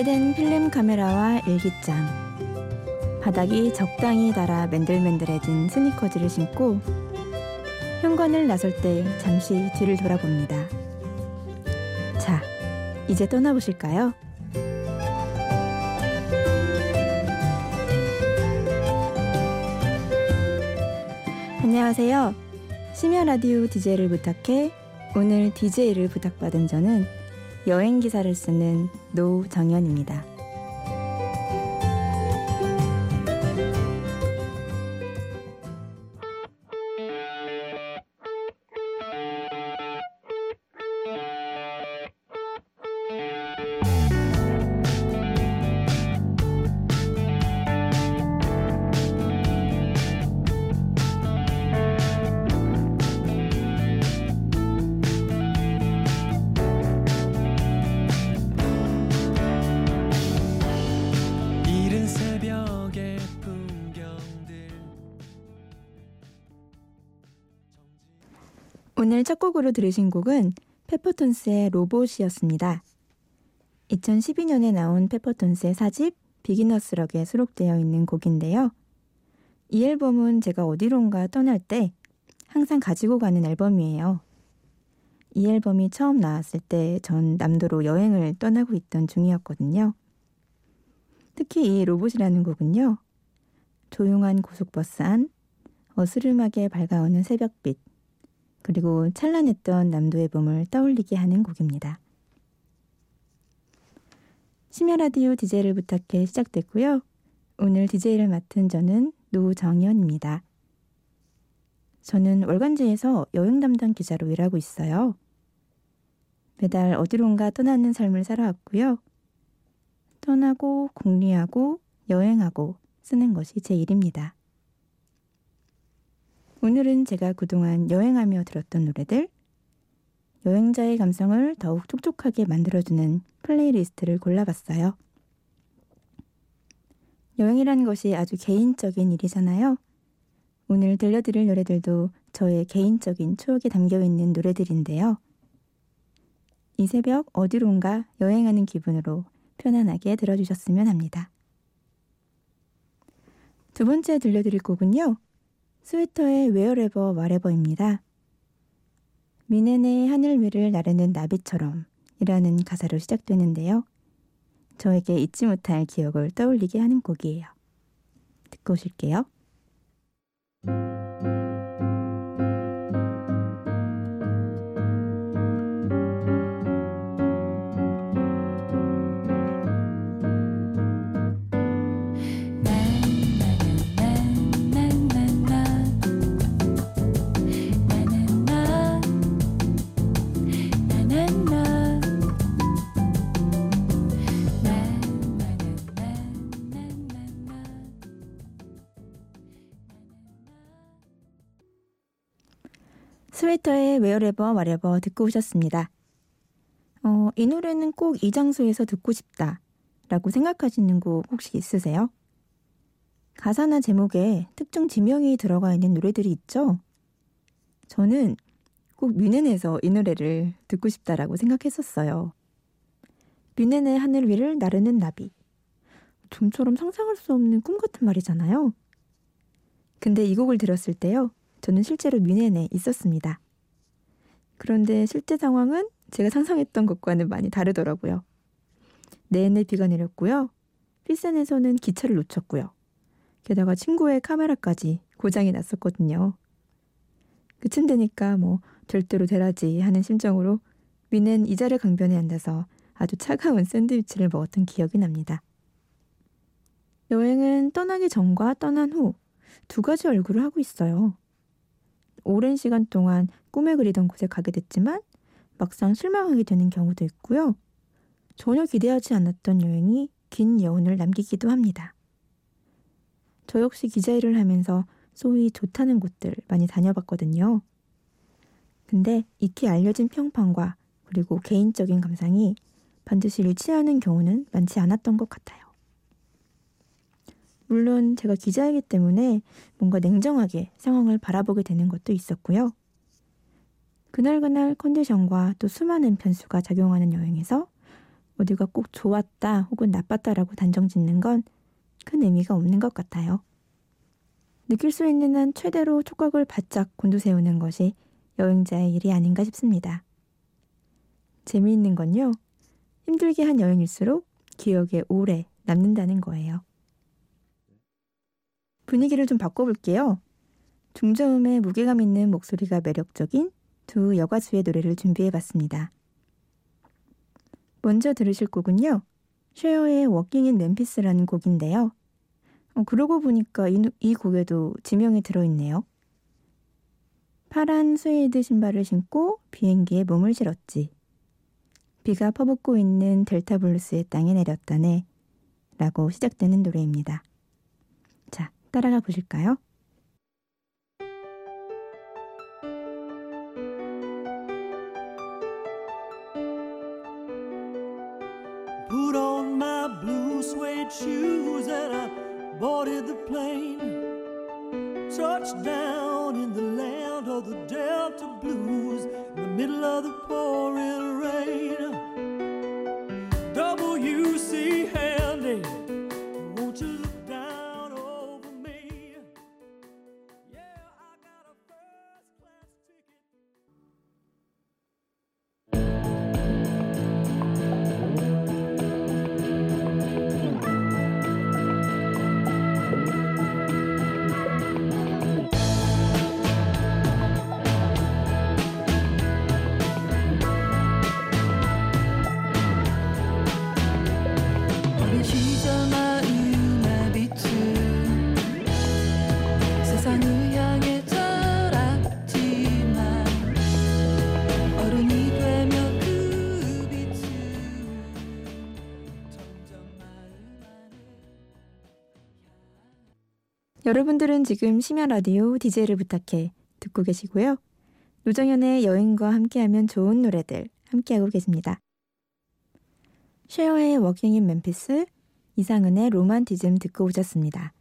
오래된 필름 카메라와 일기장 바닥이 적당히 닳아 맨들맨들해진 스니커즈를 신고 현관을 나설 때 잠시 뒤를 돌아봅니다. 자, 이제 떠나보실까요? 안녕하세요. 심야 라디오 DJ를 부탁해 오늘 DJ를 부탁받은 저는 여행 기사를 쓰는 노정연입니다. 오늘 첫 곡으로 들으신 곡은 페퍼톤스의 로봇이었습니다. 2012년에 나온 페퍼톤스의 사집 비기너스럭에 수록되어 있는 곡인데요. 이 앨범은 제가 어디론가 떠날 때 항상 가지고 가는 앨범이에요. 이 앨범이 처음 나왔을 때 전 남도로 여행을 떠나고 있던 중이었거든요. 특히 이 로봇이라는 곡은요. 조용한 고속버스 안, 어스름하게 밝아오는 새벽빛, 그리고 찬란했던 남도의 봄을 떠올리게 하는 곡입니다. 심야 라디오 DJ를 부탁해 시작됐고요. 오늘 DJ를 맡은 저는 노정연입니다. 저는 월간지에서 여행 담당 기자로 일하고 있어요. 매달 어디론가 떠나는 삶을 살아왔고요. 떠나고 공리하고 여행하고 쓰는 것이 제 일입니다. 오늘은 제가 그동안 여행하며 들었던 노래들, 여행자의 감성을 더욱 촉촉하게 만들어주는 플레이리스트를 골라봤어요. 여행이라는 것이 아주 개인적인 일이잖아요. 오늘 들려드릴 노래들도 저의 개인적인 추억에 담겨 있는 노래들인데요. 이 새벽 어디론가 여행하는 기분으로 편안하게 들어주셨으면 합니다. 두 번째 들려드릴 곡은요. 스웨터의 Wherever Whatever입니다. 뮌헨의 하늘 위를 나르는 나비처럼 이라는 가사로 시작되는데요. 저에게 잊지 못할 기억을 떠올리게 하는 곡이에요. 듣고 오실게요. 스웨터의 Wherever Whatever 듣고 오셨습니다. 어, 이 노래는 꼭 이 장소에서 듣고 싶다 라고 생각하시는 곡 혹시 있으세요? 가사나 제목에 특정 지명이 들어가 있는 노래들이 있죠? 저는 꼭 뮌헨에서 이 노래를 듣고 싶다라고 생각했었어요. 뮌헨의 하늘 위를 나르는 나비. 좀처럼 상상할 수 없는 꿈 같은 말이잖아요. 근데 이 곡을 들었을 때요. 저는 실제로 뮌헨에 있었습니다. 그런데 실제 상황은 제가 상상했던 것과는 많이 다르더라고요. 내내 비가 내렸고요. 피센에서는 기차를 놓쳤고요. 게다가 친구의 카메라까지 고장이 났었거든요. 그쯤 되니까 뭐 절대로 되라지 하는 심정으로 미는 이자르 강변에 앉아서 아주 차가운 샌드위치를 먹었던 기억이 납니다. 여행은 떠나기 전과 떠난 후 두 가지 얼굴을 하고 있어요. 오랜 시간 동안 꿈에 그리던 곳에 가게 됐지만 막상 실망하게 되는 경우도 있고요. 전혀 기대하지 않았던 여행이 긴 여운을 남기기도 합니다. 저 역시 기자 일을 하면서 소위 좋다는 곳들 많이 다녀봤거든요. 근데 익히 알려진 평판과 그리고 개인적인 감상이 반드시 일치하는 경우는 많지 않았던 것 같아요. 물론 제가 기자이기 때문에 뭔가 냉정하게 상황을 바라보게 되는 것도 있었고요. 그날그날 컨디션과 또 수많은 변수가 작용하는 여행에서 어디가 꼭 좋았다 혹은 나빴다라고 단정 짓는 건 큰 의미가 없는 것 같아요. 느낄 수 있는 한 최대로 촉각을 바짝 곤두세우는 것이 여행자의 일이 아닌가 싶습니다. 재미있는 건요, 힘들게 한 여행일수록 기억에 오래 남는다는 거예요. 분위기를 좀 바꿔볼게요. 중저음의 무게감 있는 목소리가 매력적인 두 여가수의 노래를 준비해봤습니다. 먼저 들으실 곡은요. 쉐어의 Walking in Memphis라는 곡인데요. 어, 그러고 보니까 이, 이 곡에도 지명이 들어있네요. 파란 스웨이드 신발을 신고 비행기에 몸을 실었지. 비가 퍼붓고 있는 델타 블루스의 땅에 내렸다네. 라고 시작되는 노래입니다. 자, 따라가 보실까요? 여러분들은 지금 심야 라디오 DJ를 부탁해 듣고 계시고요. 노정연의 여행과 함께하면 좋은 노래들 함께하고 계십니다. 쉐어의 Walking in Memphis, 이상은의 로만티즘 듣고 오셨습니다.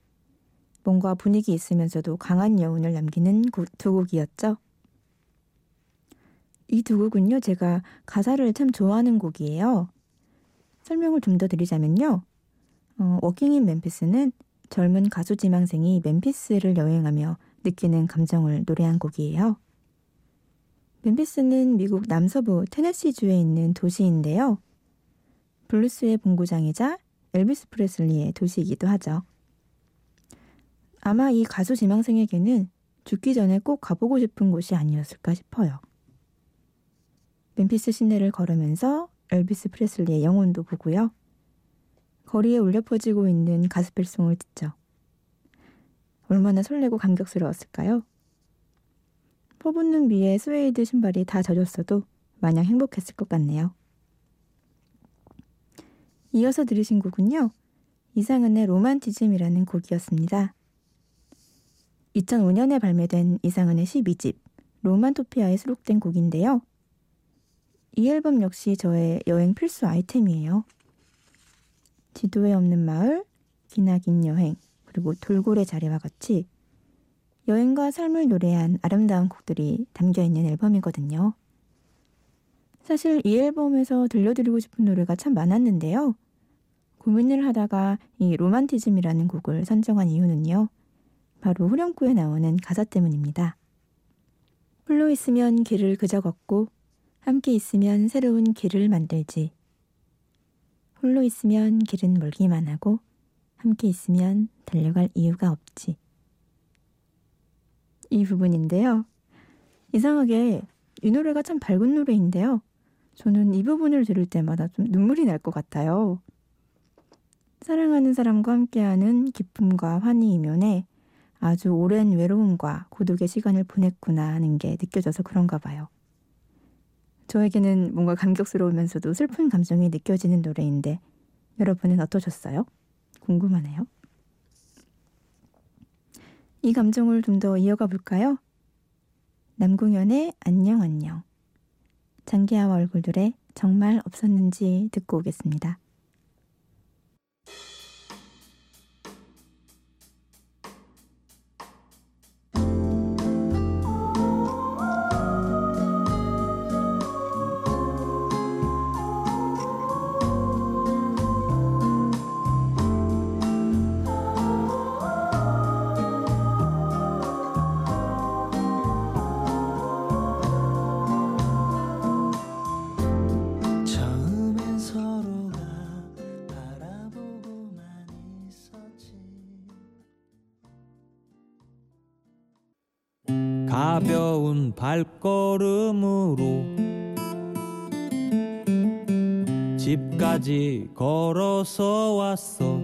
뭔가 분위기 있으면서도 강한 여운을 남기는 구- 두 곡이었죠. 이 두 곡은요, 제가 가사를 참 좋아하는 곡이에요. 설명을 좀 더 드리자면요. 어, Walking in Memphis는 젊은 가수 지망생이 멤피스를 여행하며 느끼는 감정을 노래한 곡이에요. 멤피스는 미국 남서부 테네시주에 있는 도시인데요. 블루스의 본고장이자 엘비스 프레슬리의 도시이기도 하죠. 아마 이 가수 지망생에게는 죽기 전에 꼭 가보고 싶은 곳이 아니었을까 싶어요. 멤피스 시내를 걸으면서 엘비스 프레슬리의 영혼도 보고요. 거리에 울려 퍼지고 있는 가스펠송을 듣죠. 얼마나 설레고 감격스러웠을까요? 퍼붓는 비에 스웨이드 신발이 다 젖었어도 마냥 행복했을 것 같네요. 이어서 들으신 곡은요. 이상은의 로만티즘이라는 곡이었습니다. 2005년에 발매된 이상은의 12집 로만토피아에 수록된 곡인데요. 이 앨범 역시 저의 여행 필수 아이템이에요. 지도에 없는 마을, 기나긴 여행, 그리고 돌고래 자리와 같이 여행과 삶을 노래한 아름다운 곡들이 담겨 있는 앨범이거든요. 사실 이 앨범에서 들려드리고 싶은 노래가 참 많았는데요. 고민을 하다가 이 로만티즘이라는 곡을 선정한 이유는요. 바로 후렴구에 나오는 가사 때문입니다. 홀로 있으면 길을 그저 걷고 함께 있으면 새로운 길을 만들지. 홀로 있으면 길은 멀기만 하고 함께 있으면 달려갈 이유가 없지. 이 부분인데요. 이상하게 이 노래가 참 밝은 노래인데요. 저는 이 부분을 들을 때마다 좀 눈물이 날 것 같아요. 사랑하는 사람과 함께하는 기쁨과 환희 이면에 아주 오랜 외로움과 고독의 시간을 보냈구나 하는 게 느껴져서 그런가 봐요. 저에게는 뭔가 감격스러우면서도 슬픈 감정이 느껴지는 노래인데 여러분은 어떠셨어요? 궁금하네요. 이 감정을 좀 더 이어가 볼까요? 남궁현의 안녕 안녕 장기하와 얼굴들의 정말 없었는지 듣고 오겠습니다. 가벼운 발걸음으로 집까지 걸어서 왔어.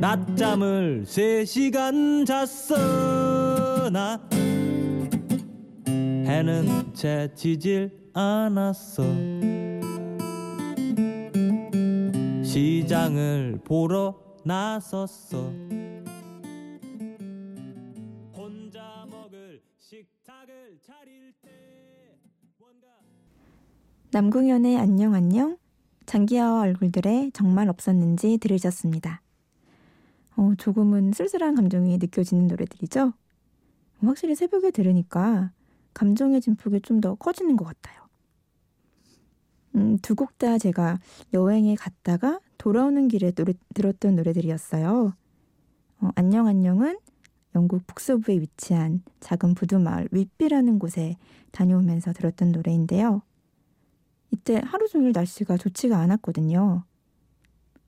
낮잠을 세 시간 잤어 나 해는 채 지질 않았어. 시장을 보러 나섰어 남궁현의 안녕 안녕 장기하와 얼굴들에 정말 없었는지 들으셨습니다. 어, 조금은 쓸쓸한 감정이 느껴지는 노래들이죠. 확실히 새벽에 들으니까 감정의 진폭이 좀 더 커지는 것 같아요. 음, 두 곡 다 제가 여행에 갔다가 돌아오는 길에 노래, 들었던 노래들이었어요. 어, 안녕 안녕은 영국 북서부에 위치한 작은 부두마을 윗비라는 곳에 다녀오면서 들었던 노래인데요. 이때 하루 종일 날씨가 좋지가 않았거든요.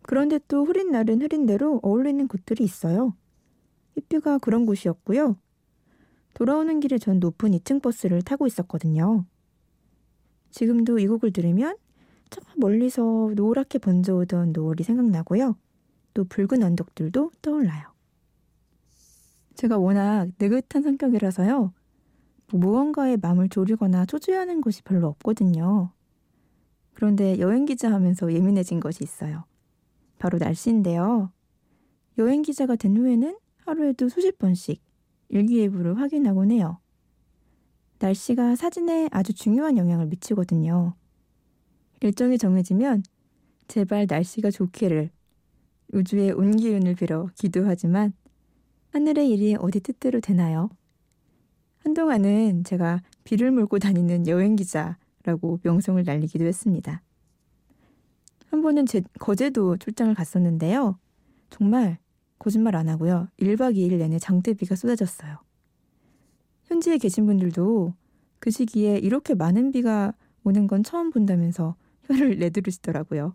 그런데 또 흐린 날은 흐린 대로 어울리는 곳들이 있어요. 휘뷰가 그런 곳이었고요. 돌아오는 길에 전 높은 2층 버스를 타고 있었거든요. 지금도 이 곡을 들으면 저 멀리서 노랗게 번져오던 노을이 생각나고요. 또 붉은 언덕들도 떠올라요. 제가 워낙 느긋한 성격이라서요. 뭐 무언가에 마음을 졸이거나 초조해하는 것이 별로 없거든요. 그런데 여행 기자 하면서 예민해진 것이 있어요. 바로 날씨인데요. 여행 기자가 된 후에는 하루에도 수십 번씩 일기예보를 확인하곤 해요. 날씨가 사진에 아주 중요한 영향을 미치거든요. 일정이 정해지면 제발 날씨가 좋기를 우주의 온 기운을 빌어 기도하지만 하늘의 일이 어디 뜻대로 되나요? 한동안은 제가 비를 몰고 다니는 여행 기자 라고 명성을 날리기도 했습니다. 한 번은 제 거제도 출장을 갔었는데요. 정말 거짓말 안 하고요. 1박 2일 내내 장대비가 쏟아졌어요. 현지에 계신 분들도 그 시기에 이렇게 많은 비가 오는 건 처음 본다면서 혀를 내두르시더라고요.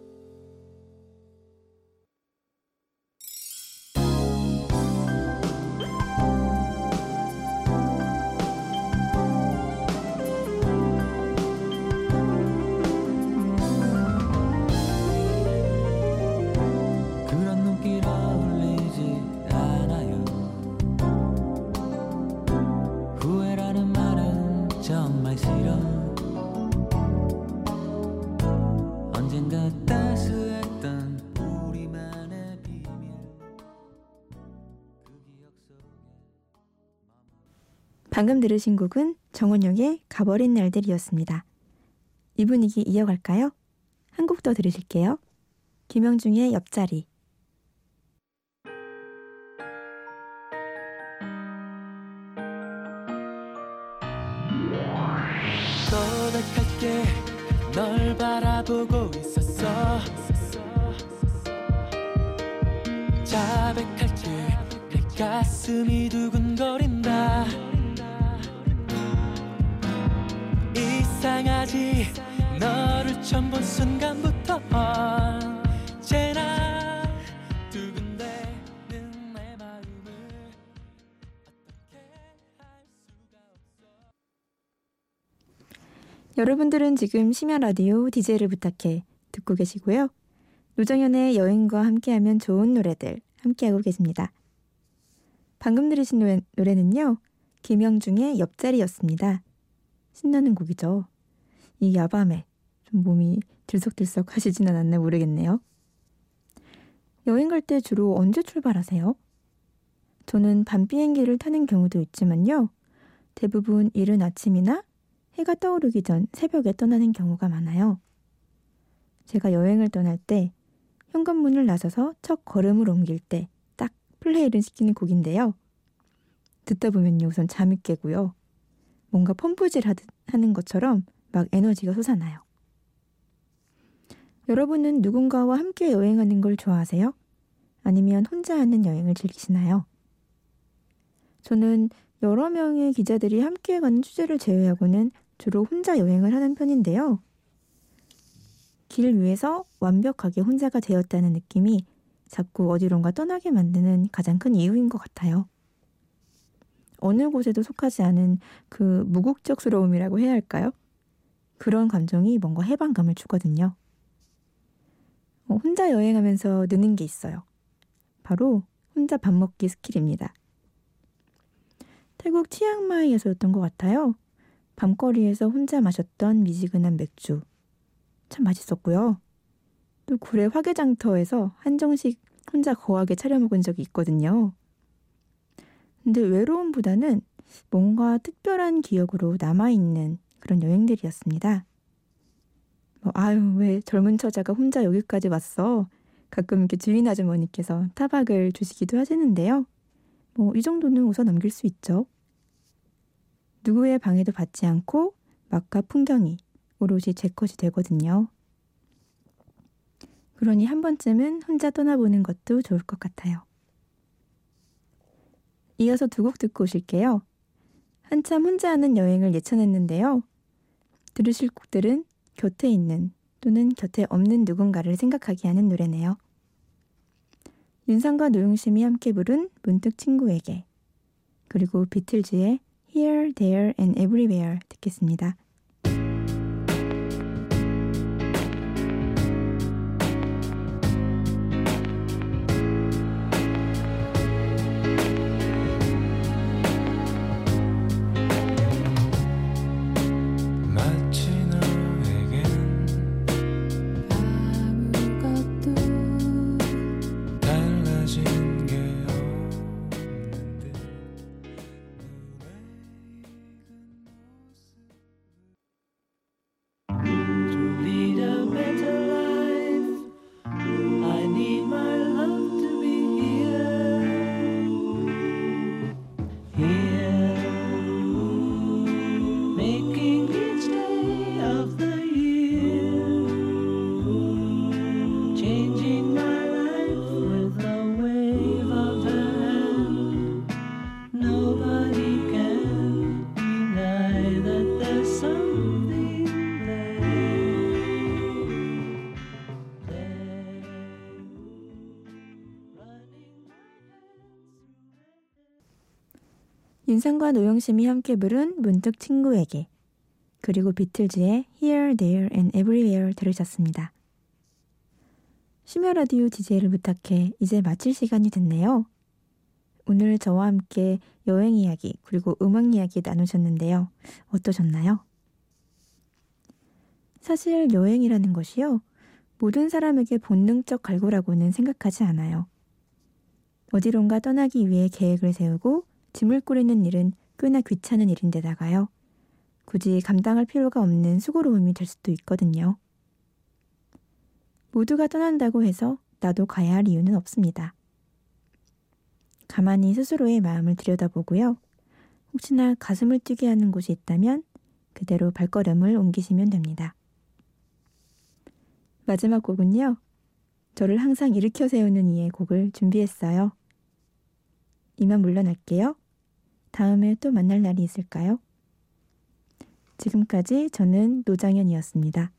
싫어 언젠가 따스했던 우리만의 비밀 그 방금 들으신 곡은 정원영의 가버린 날들이었습니다. 이 분위기 이어갈까요? 한 곡 더 들으실게요. 김영중의 옆자리. 자백할게. 내 가슴이 두근거린다. 이상하지. 너를 처음 본 순간부터 언제나 두근대는 내 마음을 어떻게 할 수가 없어. 여러분들은 지금 심야 라디오 DJ를 부탁해 듣고 계시고요. 노정현의 여행과 함께하면 좋은 노래들 함께하고 계십니다. 방금 들으신 노래, 노래는요. 김영중의 옆자리였습니다. 신나는 곡이죠. 이 야밤에 좀 몸이 들썩들썩 하시진 않았나 모르겠네요. 여행 갈 때 주로 언제 출발하세요? 저는 밤 비행기를 타는 경우도 있지만요. 대부분 이른 아침이나 해가 떠오르기 전 새벽에 떠나는 경우가 많아요. 제가 여행을 떠날 때 현관문을 나서서 첫 걸음을 옮길 때 딱 플레이를 시키는 곡인데요. 듣다 보면요 우선 잠이 깨고요. 뭔가 펌프질 하는 것처럼 막 에너지가 솟아나요. 여러분은 누군가와 함께 여행하는 걸 좋아하세요? 아니면 혼자 하는 여행을 즐기시나요? 저는 여러 명의 기자들이 함께 가는 취재를 제외하고는 주로 혼자 여행을 하는 편인데요. 길 위에서 완벽하게 혼자가 되었다는 느낌이 자꾸 어디론가 떠나게 만드는 가장 큰 이유인 것 같아요. 어느 곳에도 속하지 않은 그 무국적스러움이라고 해야 할까요? 그런 감정이 뭔가 해방감을 주거든요. 어, 혼자 여행하면서 느는 게 있어요. 바로 혼자 밥 먹기 스킬입니다. 태국 치앙마이에서였던 것 같아요. 밤거리에서 혼자 마셨던 미지근한 맥주. 참 맛있었고요. 또 구례 화개장터에서 한정식 혼자 거하게 차려 먹은 적이 있거든요. 근데 외로움보다는 뭔가 특별한 기억으로 남아있는 그런 여행들이었습니다. 뭐, 아유, 왜 젊은 처자가 혼자 여기까지 왔어? 가끔 이렇게 주인 아주머니께서 타박을 주시기도 하시는데요. 뭐, 이 정도는 웃어 넘길 수 있죠. 누구의 방해도 받지 않고 맛과 풍경이 오롯이 제 것이 되거든요. 그러니 한 번쯤은 혼자 떠나보는 것도 좋을 것 같아요. 이어서 두 곡 듣고 오실게요. 한참 혼자 하는 여행을 예천했는데요. 들으실 곡들은 곁에 있는 또는 곁에 없는 누군가를 생각하게 하는 노래네요. 윤상과 노용심이 함께 부른 문득 친구에게 그리고 비틀즈의 Here, There and Everywhere 듣겠습니다. 윤상과 노영심이 함께 부른 문득 친구에게 그리고 비틀즈의 Here, There and Everywhere 들으셨습니다. 심야 라디오 DJ를 부탁해 이제 마칠 시간이 됐네요. 오늘 저와 함께 여행 이야기 그리고 음악 이야기 나누셨는데요. 어떠셨나요? 사실 여행이라는 것이요. 모든 사람에게 본능적 갈고라고는 생각하지 않아요. 어디론가 떠나기 위해 계획을 세우고 짐을 꾸리는 일은 꽤나 귀찮은 일인데다가요. 굳이 감당할 필요가 없는 수고로움이 될 수도 있거든요. 모두가 떠난다고 해서 나도 가야 할 이유는 없습니다. 가만히 스스로의 마음을 들여다보고요. 혹시나 가슴을 뛰게 하는 곳이 있다면 그대로 발걸음을 옮기시면 됩니다. 마지막 곡은요. 저를 항상 일으켜 세우는 이의 곡을 준비했어요. 이만 물러날게요. 다음에 또 만날 날이 있을까요? 지금까지 저는 노장현이었습니다.